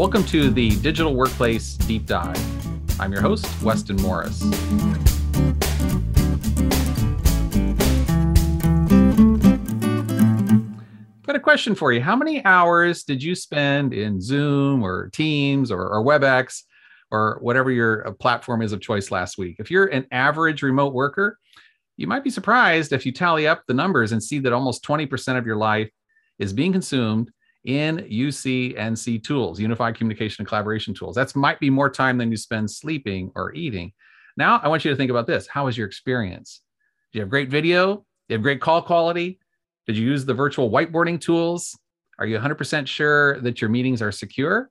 welcome to the Digital Workplace Deep Dive. I'm your host, Weston Morris. Got a question for you. How many hours did you spend in Zoom or Teams or, or WebEx or whatever your uh, platform is of choice last week? If you're an average remote worker, you might be surprised if you tally up the numbers and see that almost 20% of your life is being consumed in UC&C tools, Unified Communication and Collaboration tools. That might be more time than you spend sleeping or eating. Now, I want you to think about this. How was your experience? Do you have great video? Do you have great call quality? Did you use the virtual whiteboarding tools? Are you 100% sure that your meetings are secure?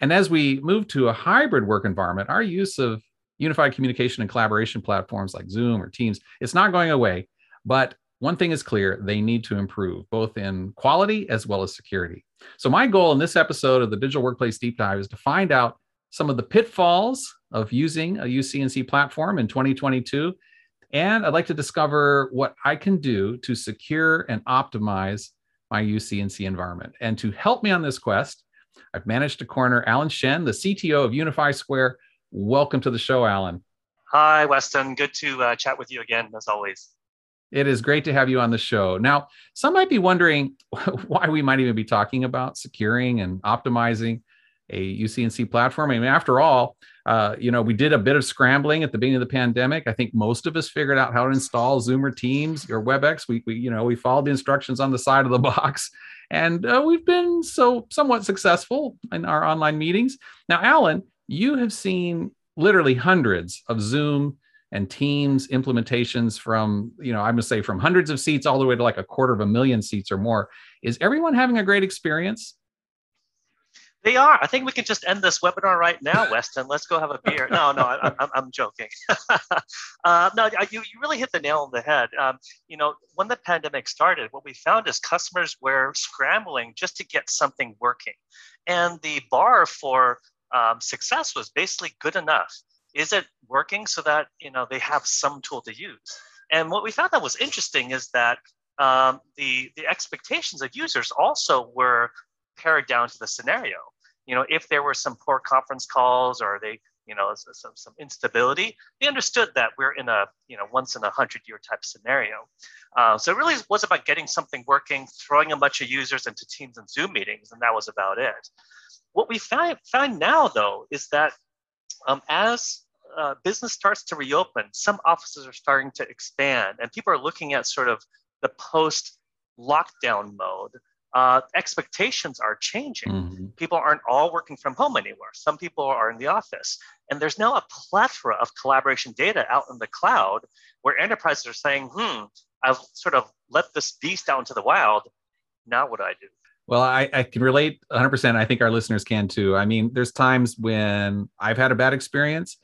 And as we move to a hybrid work environment, our use of unified communication and collaboration platforms like Zoom or Teams, it's not going away. But one thing is clear they need to improve both in quality as well as security. So, my goal in this episode of the Digital Workplace Deep Dive is to find out some of the pitfalls of using a UC&C platform in 2022. And I'd like to discover what I can do to secure and optimize my UC&C environment. And to help me on this quest, I've managed to corner Alan Shen, the CTO of Unify Square, Welcome to the show, Alan. Hi, Weston. Good to uh, chat with you again, as always. It is great to have you on the show. Now, some might be wondering why we might even be talking about securing and optimizing a UC&C platform. I mean, after all, uh, you know, we did a bit of scrambling at the beginning of the pandemic. I think most of us figured out how to install Zoom or Teams or WebEx. We, we you know, we followed the instructions on the side of the box, and uh, we've been so somewhat successful in our online meetings. Now, Alan, you have seen literally hundreds of Zoom and Teams implementations from, you know, I'm going to say from hundreds of seats all the way to like a quarter of a million seats or more. Is everyone having a great experience? They are. I think we can just end this webinar right now, Weston. Let's go have a beer. No, no, I, am I'm joking. uh, no, you, you really hit the nail on the head. Um, you know, when the pandemic started, what we found is customers were scrambling just to get something working. And the bar for um, success was basically good enough. Is it working so that you know they have some tool to use? And what we found that was interesting is that um, the the expectations of users also were pared down to the scenario. You know, if there were some poor conference calls or they you know some, some instability they understood that we're in a you know once in a hundred year type scenario uh, so it really was about getting something working throwing a bunch of users into teams and zoom meetings and that was about it what we find, find now, though, is that um, as uh, business starts to reopen, some offices are starting to expand, and people are looking at sort of the post lockdown mode. Uh, expectations are changing. Mm-hmm. People aren't all working from home anymore. Some people are in the office. And there's now a plethora of collaboration data out in the cloud where enterprises are saying, hmm, I've sort of let this beast out into the wild. Now what do I do? Well, I, I can relate 100%. I think our listeners can too. I mean, there's times when I've had a bad experience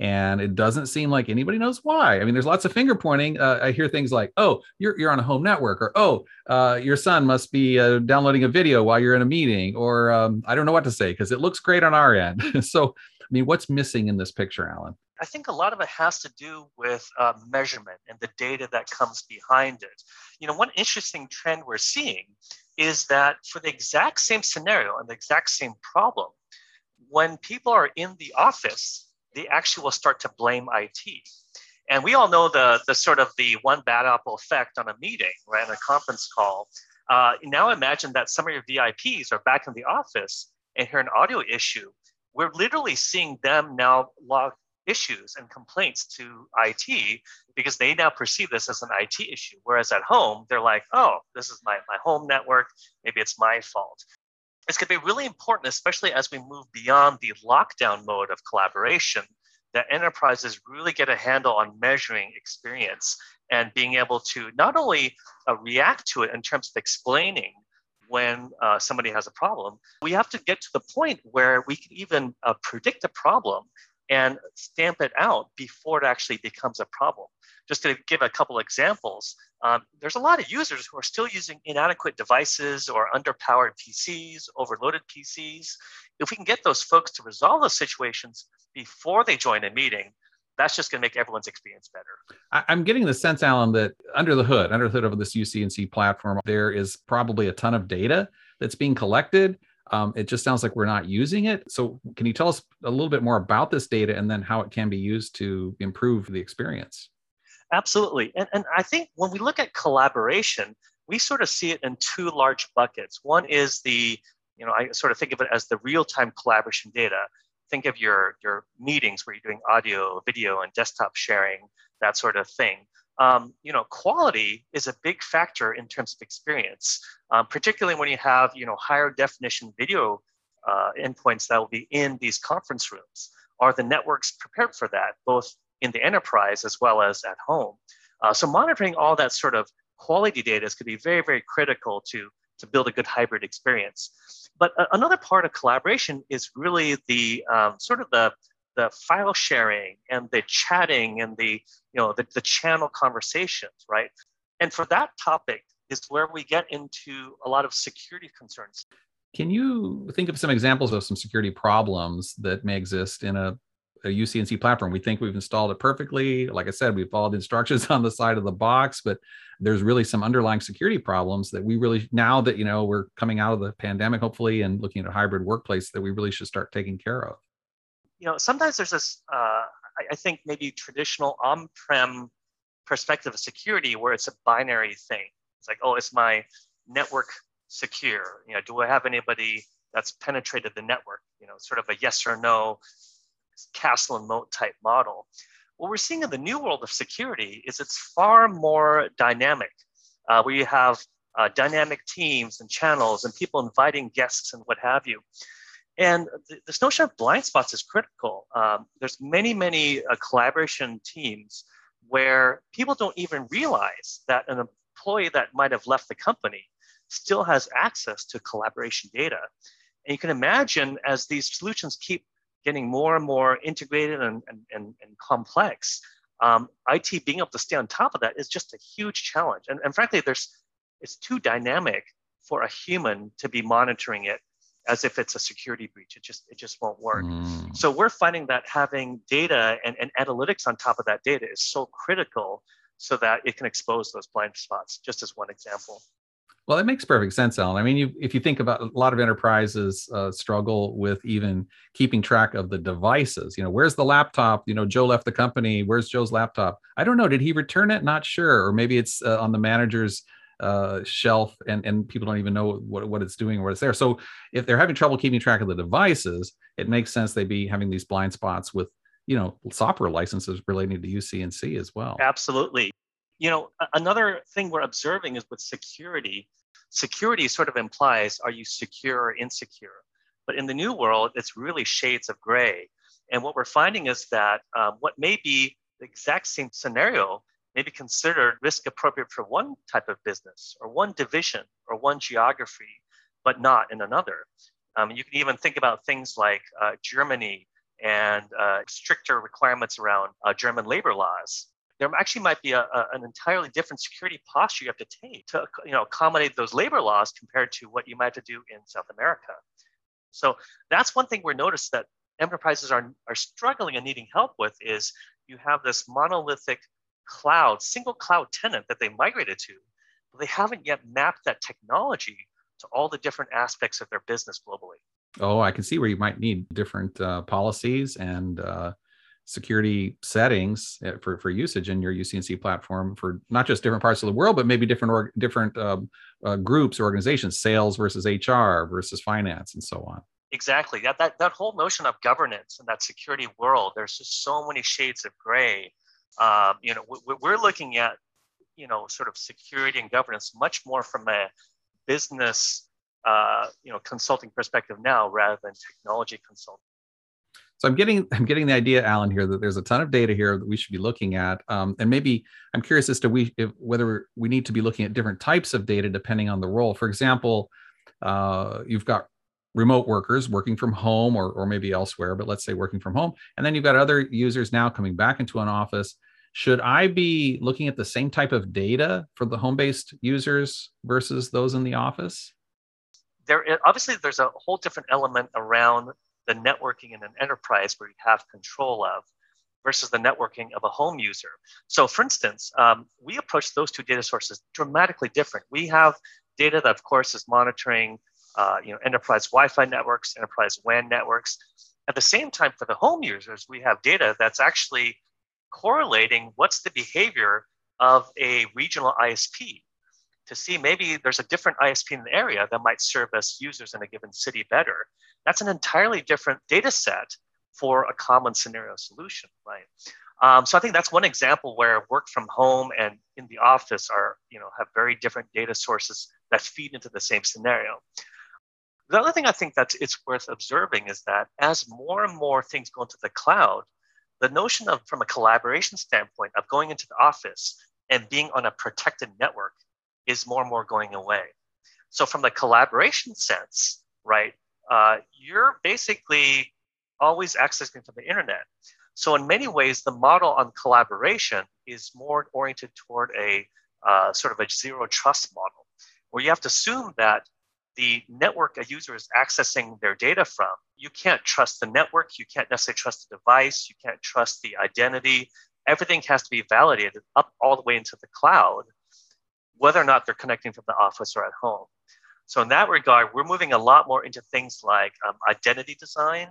and it doesn't seem like anybody knows why. I mean, there's lots of finger pointing. Uh, I hear things like, "Oh, you're you're on a home network," or "Oh, uh, your son must be uh, downloading a video while you're in a meeting," or um, I don't know what to say because it looks great on our end. so, I mean, what's missing in this picture, Alan? I think a lot of it has to do with uh, measurement and the data that comes behind it. You know, one interesting trend we're seeing is that for the exact same scenario and the exact same problem, when people are in the office, they actually will start to blame IT. And we all know the, the sort of the one bad apple effect on a meeting, right, on a conference call. Uh, now imagine that some of your VIPs are back in the office and hear an audio issue. We're literally seeing them now log issues and complaints to IT because they now perceive this as an IT issue. Whereas at home, they're like, oh, this is my, my home network. Maybe it's my fault. It's going to be really important, especially as we move beyond the lockdown mode of collaboration, that enterprises really get a handle on measuring experience and being able to not only uh, react to it in terms of explaining when uh, somebody has a problem, we have to get to the point where we can even uh, predict a problem and stamp it out before it actually becomes a problem. Just to give a couple examples, um, there's a lot of users who are still using inadequate devices or underpowered PCs, overloaded PCs. If we can get those folks to resolve those situations before they join a meeting, that's just going to make everyone's experience better. I'm getting the sense, Alan, that under the hood, under the hood of this UC&C platform, there is probably a ton of data that's being collected um, it just sounds like we're not using it. So, can you tell us a little bit more about this data and then how it can be used to improve the experience? Absolutely. And, and I think when we look at collaboration, we sort of see it in two large buckets. One is the, you know, I sort of think of it as the real time collaboration data. Think of your, your meetings where you're doing audio, video, and desktop sharing, that sort of thing. Um, you know, quality is a big factor in terms of experience, um, particularly when you have, you know, higher definition video uh, endpoints that will be in these conference rooms. Are the networks prepared for that, both in the enterprise as well as at home? Uh, so monitoring all that sort of quality data is going to be very, very critical to, to build a good hybrid experience. But uh, another part of collaboration is really the um, sort of the the file sharing and the chatting and the you know the, the channel conversations right and for that topic is where we get into a lot of security concerns can you think of some examples of some security problems that may exist in a, a UC&C platform? We think we've installed it perfectly. Like I said, we followed the instructions on the side of the box, but there's really some underlying security problems that we really, now that you know we're coming out of the pandemic, hopefully, and looking at a hybrid workplace, that we really should start taking care of you know, sometimes there's this, uh, I, I think maybe traditional on-prem perspective of security where it's a binary thing. It's like, oh, is my network secure? You know, do I have anybody that's penetrated the network? You know, sort of a yes or no castle and moat type model. What we're seeing in the new world of security is it's far more dynamic, uh, where you have uh, dynamic teams and channels and people inviting guests and what have you. And this notion of blind spots is critical. Um, there's many, many uh, collaboration teams where people don't even realize that an employee that might have left the company still has access to collaboration data. And you can imagine as these solutions keep getting more and more integrated and, and, and, and complex, um, IT being able to stay on top of that is just a huge challenge. And, and frankly, there's it's too dynamic for a human to be monitoring it as if it's a security breach. It just it just won't work. Mm. So we're finding that having data and, and analytics on top of that data is so critical so that it can expose those blind spots, just as one example. Well, it makes perfect sense, Alan. I mean, you, if you think about a lot of enterprises uh, struggle with even keeping track of the devices. You know, where's the laptop? You know, Joe left the company. Where's Joe's laptop? I don't know. Did he return it? Not sure. Or maybe it's uh, on the manager's uh, shelf and, and people don't even know what, what it's doing or what it's there. So if they're having trouble keeping track of the devices, it makes sense they'd be having these blind spots with, you know, software licenses relating to UC&C as well. Absolutely. You know, another thing we're observing is with security, security sort of implies are you secure or insecure? But in the new world, it's really shades of gray. And what we're finding is that um, what may be the exact same scenario may be considered risk appropriate for one type of business or one division or one geography, but not in another. Um, you can even think about things like uh, Germany and uh, stricter requirements around uh, German labor laws. There actually might be a, a, an entirely different security posture you have to take to you know, accommodate those labor laws compared to what you might have to do in South America. So that's one thing we're noticed that enterprises are, are struggling and needing help with is you have this monolithic cloud, single cloud tenant that they migrated to, but they haven't yet mapped that technology to all the different aspects of their business globally. Oh, I can see where you might need different uh, policies and uh, security settings uh, for, for usage in your UC&C platform for not just different parts of the world, but maybe different or, different um, uh, groups, or organizations, sales versus HR versus finance, and so on. Exactly. That, that that whole notion of governance and that security world, there's just so many shades of gray um, you know, we're looking at, you know, sort of security and governance much more from a business, uh, you know, consulting perspective now rather than technology consulting. So I'm getting I'm getting the idea, Alan, here that there's a ton of data here that we should be looking at, um, and maybe I'm curious as to we if, whether we need to be looking at different types of data depending on the role. For example, uh, you've got remote workers working from home or, or maybe elsewhere, but let's say working from home. And then you've got other users now coming back into an office. Should I be looking at the same type of data for the home based users versus those in the office? There, obviously, there's a whole different element around the networking in an enterprise where you have control of versus the networking of a home user. So, for instance, um, we approach those two data sources dramatically different. We have data that, of course, is monitoring uh, you know, enterprise Wi-Fi networks, enterprise WAN networks. At the same time, for the home users, we have data that's actually correlating what's the behavior of a regional ISP to see maybe there's a different ISP in the area that might service users in a given city better. That's an entirely different data set for a common scenario solution, right? Um, so I think that's one example where work from home and in the office are, you know, have very different data sources that feed into the same scenario. The other thing I think that it's worth observing is that as more and more things go into the cloud, the notion of, from a collaboration standpoint, of going into the office and being on a protected network is more and more going away. So, from the collaboration sense, right, uh, you're basically always accessing from the internet. So, in many ways, the model on collaboration is more oriented toward a uh, sort of a zero trust model, where you have to assume that the network a user is accessing their data from, you can't trust the network, you can't necessarily trust the device, you can't trust the identity. Everything has to be validated up all the way into the cloud, whether or not they're connecting from the office or at home. So, in that regard, we're moving a lot more into things like um, identity design,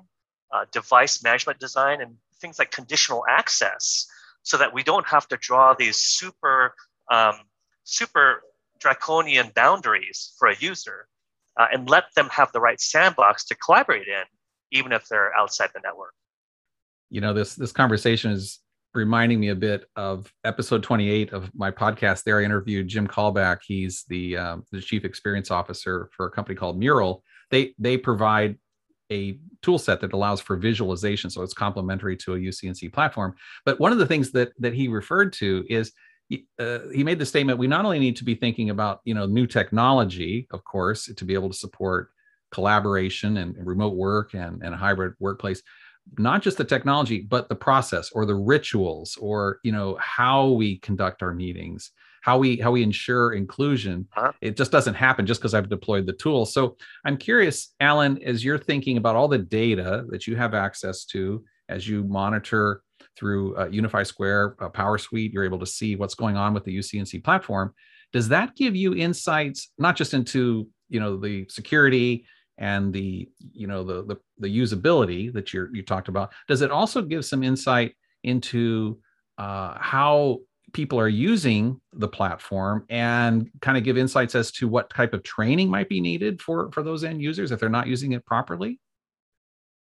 uh, device management design, and things like conditional access, so that we don't have to draw these super, um, super draconian boundaries for a user uh, and let them have the right sandbox to collaborate in, even if they're outside the network. You know, this this conversation is reminding me a bit of episode 28 of my podcast. There, I interviewed Jim Kalbach. He's the um, the chief experience officer for a company called Mural. They they provide a tool set that allows for visualization, so it's complementary to a UC&C platform. But one of the things that that he referred to is uh, he made the statement we not only need to be thinking about you know new technology of course to be able to support collaboration and, remote work and, and a hybrid workplace not just the technology but the process or the rituals or you know how we conduct our meetings how we how we ensure inclusion uh-huh. it just doesn't happen just because i've deployed the tool so i'm curious alan as you're thinking about all the data that you have access to as you monitor through uh, Unify Square uh, PowerSuite, you're able to see what's going on with the UC&C platform. Does that give you insights not just into you know the security and the you know the the, the usability that you you talked about? Does it also give some insight into uh, how people are using the platform and kind of give insights as to what type of training might be needed for for those end users if they're not using it properly?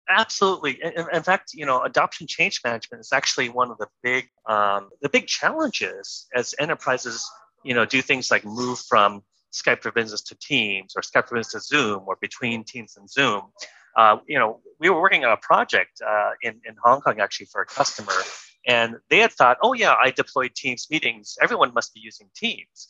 Absolutely. In, in, fact, you know, adoption change management is actually one of the big um, the big challenges as enterprises, you know, do things like move from Skype for Business to Teams or Skype for Business to Zoom or between Teams and Zoom. Uh, you know, we were working on a project uh, in, in Hong Kong actually for a customer, and they had thought, oh yeah, I deployed Teams meetings. Everyone must be using Teams.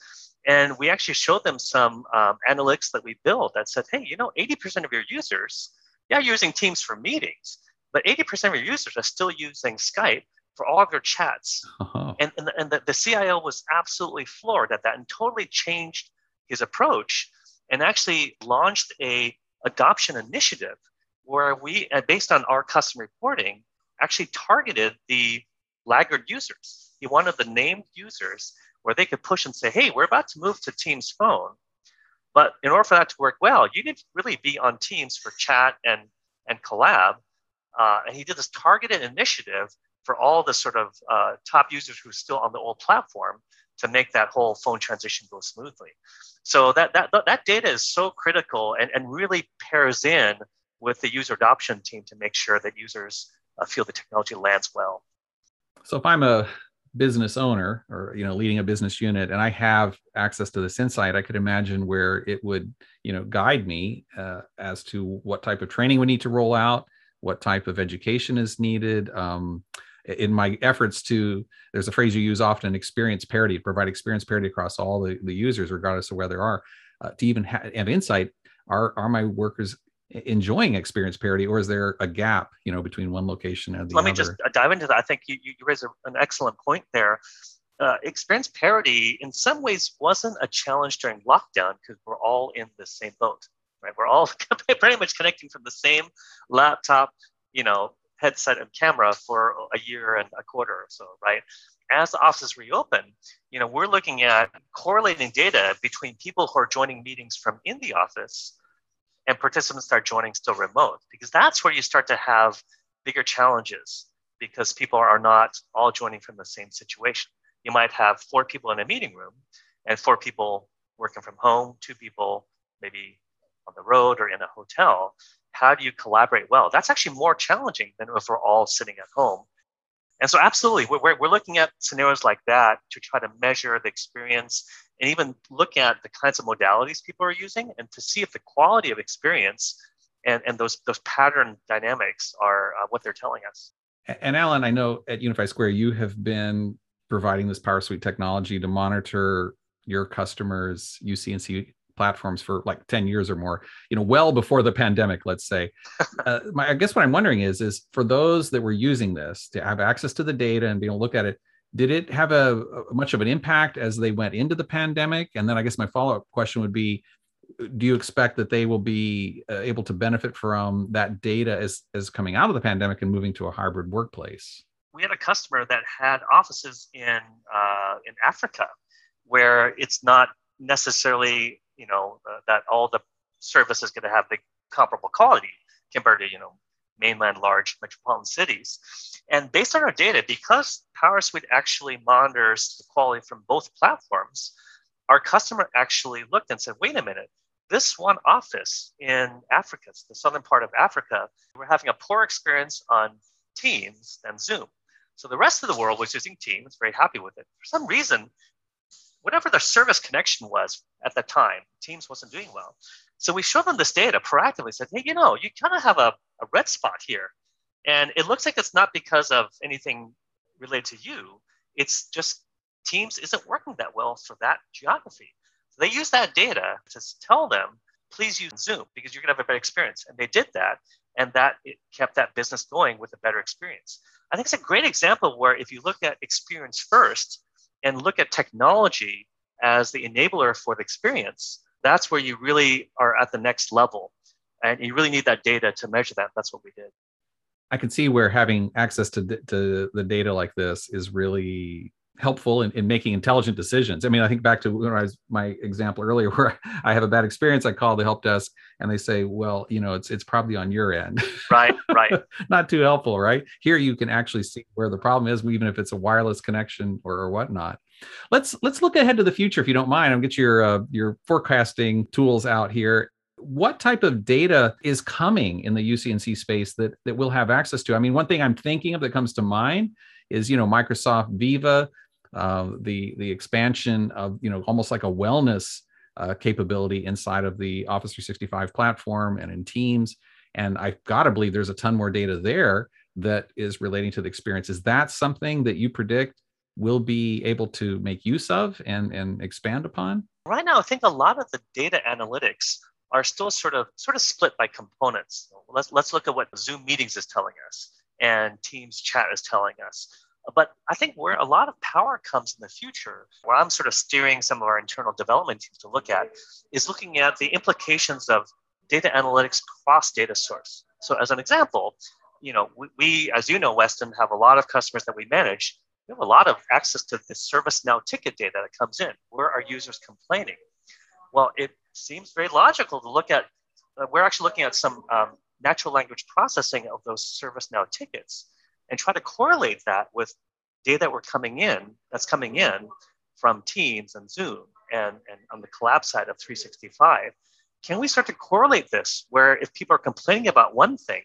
And we actually showed them some um, analytics that we built that said, hey, you know, 80% of your users yeah, you're using Teams for meetings, but 80% of your users are still using Skype for all of their chats. Uh-huh. And, and, and the, the CIO was absolutely floored at that and totally changed his approach and actually launched a adoption initiative where we, based on our custom reporting, actually targeted the laggard users. He wanted the named users where they could push and say, hey, we're about to move to Teams Phone. But in order for that to work well, you need to really be on Teams for chat and, and collab. Uh, and he did this targeted initiative for all the sort of uh, top users who are still on the old platform to make that whole phone transition go smoothly. So that, that, that data is so critical and, and really pairs in with the user adoption team to make sure that users uh, feel the technology lands well. So if I'm a business owner or you know leading a business unit and i have access to this insight i could imagine where it would you know guide me uh, as to what type of training we need to roll out what type of education is needed. Um, in my efforts to there's a phrase you use often experience parity provide experience parity across all the, the users regardless of where they are uh, to even ha- have insight are are my workers enjoying experience parity or is there a gap you know between one location and the other? let other? me just uh, dive into that i think you, you raise an excellent point there uh, experience parity in some ways wasn't a challenge during lockdown because we're all in the same boat right we're all pretty much connecting from the same laptop you know headset and camera for a year and a quarter or so right as the offices reopen you know we're looking at correlating data between people who are joining meetings from in the office and participants start joining still remote because that's where you start to have bigger challenges because people are not all joining from the same situation. You might have four people in a meeting room and four people working from home, two people maybe on the road or in a hotel. How do you collaborate well? That's actually more challenging than if we're all sitting at home. And so, absolutely, we're, we're looking at scenarios like that to try to measure the experience and even look at the kinds of modalities people are using and to see if the quality of experience and, and those, those pattern dynamics are uh, what they're telling us. And Alan, I know at Unify Square, you have been providing this PowerSuite technology to monitor your customers' UC&C platforms for like 10 years or more, you know, well before the pandemic, let's say. uh, my, I guess what I'm wondering is, is for those that were using this to have access to the data and be able to look at it, did it have a, a much of an impact as they went into the pandemic? And then I guess my follow-up question would be, do you expect that they will be uh, able to benefit from that data as, as coming out of the pandemic and moving to a hybrid workplace? We had a customer that had offices in uh, in Africa, where it's not necessarily you know uh, that all the service is going to have the comparable quality compared to you know mainland large metropolitan cities. And based on our data, because PowerSuite actually monitors the quality from both platforms, our customer actually looked and said, wait a minute, this one office in Africa, the southern part of Africa, we're having a poor experience on Teams than Zoom. So the rest of the world was using Teams, very happy with it. For some reason, whatever their service connection was at the time, Teams wasn't doing well. So we showed them this data proactively, said, hey, you know, you kind of have a, a red spot here. And it looks like it's not because of anything related to you. It's just Teams isn't working that well for that geography. So they use that data to tell them, please use Zoom because you're going to have a better experience. And they did that. And that kept that business going with a better experience. I think it's a great example where if you look at experience first and look at technology as the enabler for the experience, that's where you really are at the next level. And you really need that data to measure that. That's what we did. I can see where having access to, to the data like this is really helpful in, in making intelligent decisions. I mean, I think back to when I was my example earlier where I have a bad experience, I call the help desk and they say, well, you know, it's it's probably on your end. Right, right. Not too helpful, right? Here you can actually see where the problem is, even if it's a wireless connection or, or whatnot. Let's let's look ahead to the future, if you don't mind. I'll get your uh, your forecasting tools out here. What type of data is coming in the UC&C space that that we'll have access to? I mean, one thing I'm thinking of that comes to mind is you know Microsoft Viva, uh, the the expansion of you know almost like a wellness uh, capability inside of the Office 365 platform and in Teams. And I've got to believe there's a ton more data there that is relating to the experience. Is that something that you predict will be able to make use of and, and expand upon? Right now, I think a lot of the data analytics are still sort of sort of split by components. Let's let's look at what Zoom meetings is telling us and Teams chat is telling us. But I think where a lot of power comes in the future, where I'm sort of steering some of our internal development teams to look at, is looking at the implications of data analytics cross data source. So as an example, you know, we, we, as you know, Weston, have a lot of customers that we manage we have a lot of access to the ServiceNow ticket data that comes in. Where are users complaining? Well, it seems very logical to look at, uh, we're actually looking at some um, natural language processing of those ServiceNow tickets and try to correlate that with data that we're coming in, that's coming in from Teams and Zoom and, and on the collab side of 365. Can we start to correlate this where if people are complaining about one thing,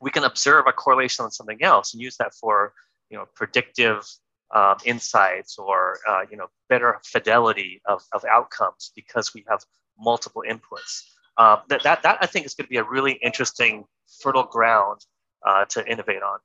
we can observe a correlation on something else and use that for you know predictive um, insights or uh, you know better fidelity of, of outcomes because we have multiple inputs. Uh, that, that that I think is going to be a really interesting fertile ground uh, to innovate on.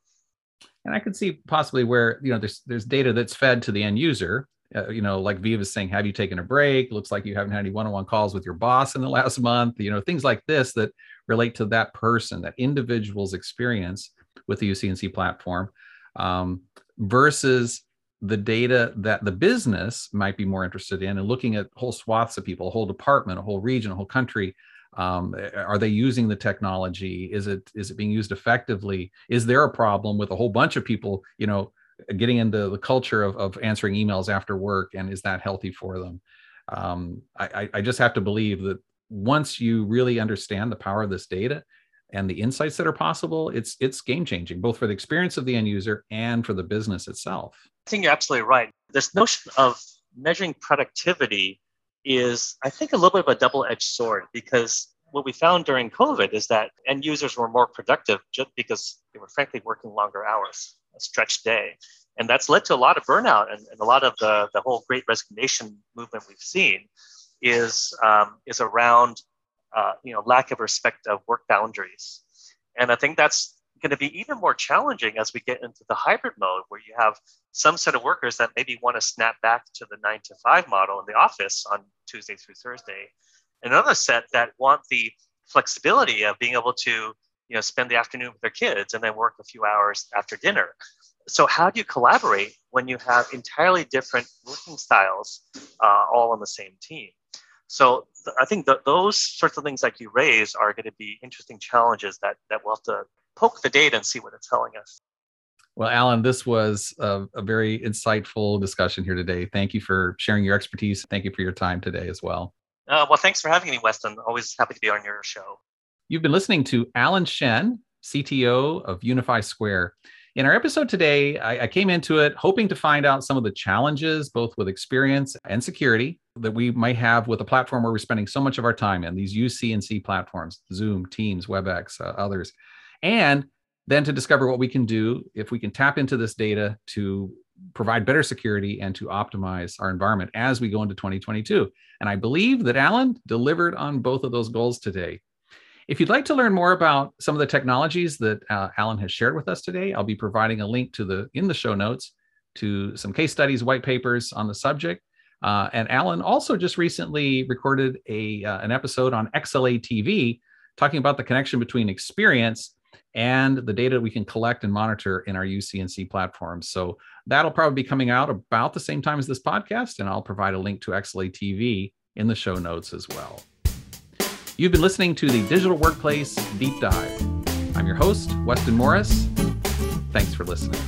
And I could see possibly where you know there's there's data that's fed to the end user. Uh, you know, like Viva is saying, have you taken a break? Looks like you haven't had any one-on-one calls with your boss in the last month. You know, things like this that relate to that person, that individual's experience with the UC&C platform um, versus the data that the business might be more interested in and looking at whole swaths of people, a whole department, a whole region, a whole country. Um, are they using the technology? Is it is it being used effectively? Is there a problem with a whole bunch of people, you know, getting into the culture of, of answering emails after work, and is that healthy for them? Um, I, I just have to believe that once you really understand the power of this data and the insights that are possible, it's it's game changing, both for the experience of the end user and for the business itself. I think you're absolutely right. This notion of measuring productivity is, I think, a little bit of a double edged sword because what we found during COVID is that end users were more productive just because they were frankly working longer hours, a stretched day. And that's led to a lot of burnout and, and a lot of the, the whole great resignation movement we've seen is, um, is around uh, you know, lack of respect of work boundaries. And I think that's going to be even more challenging as we get into the hybrid mode where you have some set of workers that maybe want to snap back to the nine to five model in the office on Tuesday through Thursday. Another set that want the flexibility of being able to you know spend the afternoon with their kids and then work a few hours after dinner so how do you collaborate when you have entirely different working styles uh, all on the same team so th- i think that those sorts of things like you raise are going to be interesting challenges that that we'll have to poke the data and see what it's telling us well, Alan, this was a, a, very insightful discussion here today. Thank you for sharing your expertise. Thank you for your time today as well. Uh, well, thanks for having me, Weston. Always happy to be on your show. You've been listening to Alan Shen, CTO of Unify Square. In our episode today, I, I, came into it hoping to find out some of the challenges, both with experience and security, that we might have with a platform where we're spending so much of our time in these UC and C platforms, Zoom, Teams, WebEx, uh, others, and then to discover what we can do if we can tap into this data to provide better security and to optimize our environment as we go into 2022. And I believe that Alan delivered on both of those goals today. If you'd like to learn more about some of the technologies that uh, Alan has shared with us today, I'll be providing a link to the in the show notes to some case studies, white papers on the subject. Uh, and Alan also just recently recorded a uh, an episode on XLA TV talking about the connection between experience and the data we can collect and monitor in our UC&C platforms. So that'll probably be coming out about the same time as this podcast, and I'll provide a link to XLA TV in the show notes as well. You've been listening to the Digital Workplace Deep Dive. I'm your host, Weston Morris. Thanks for listening.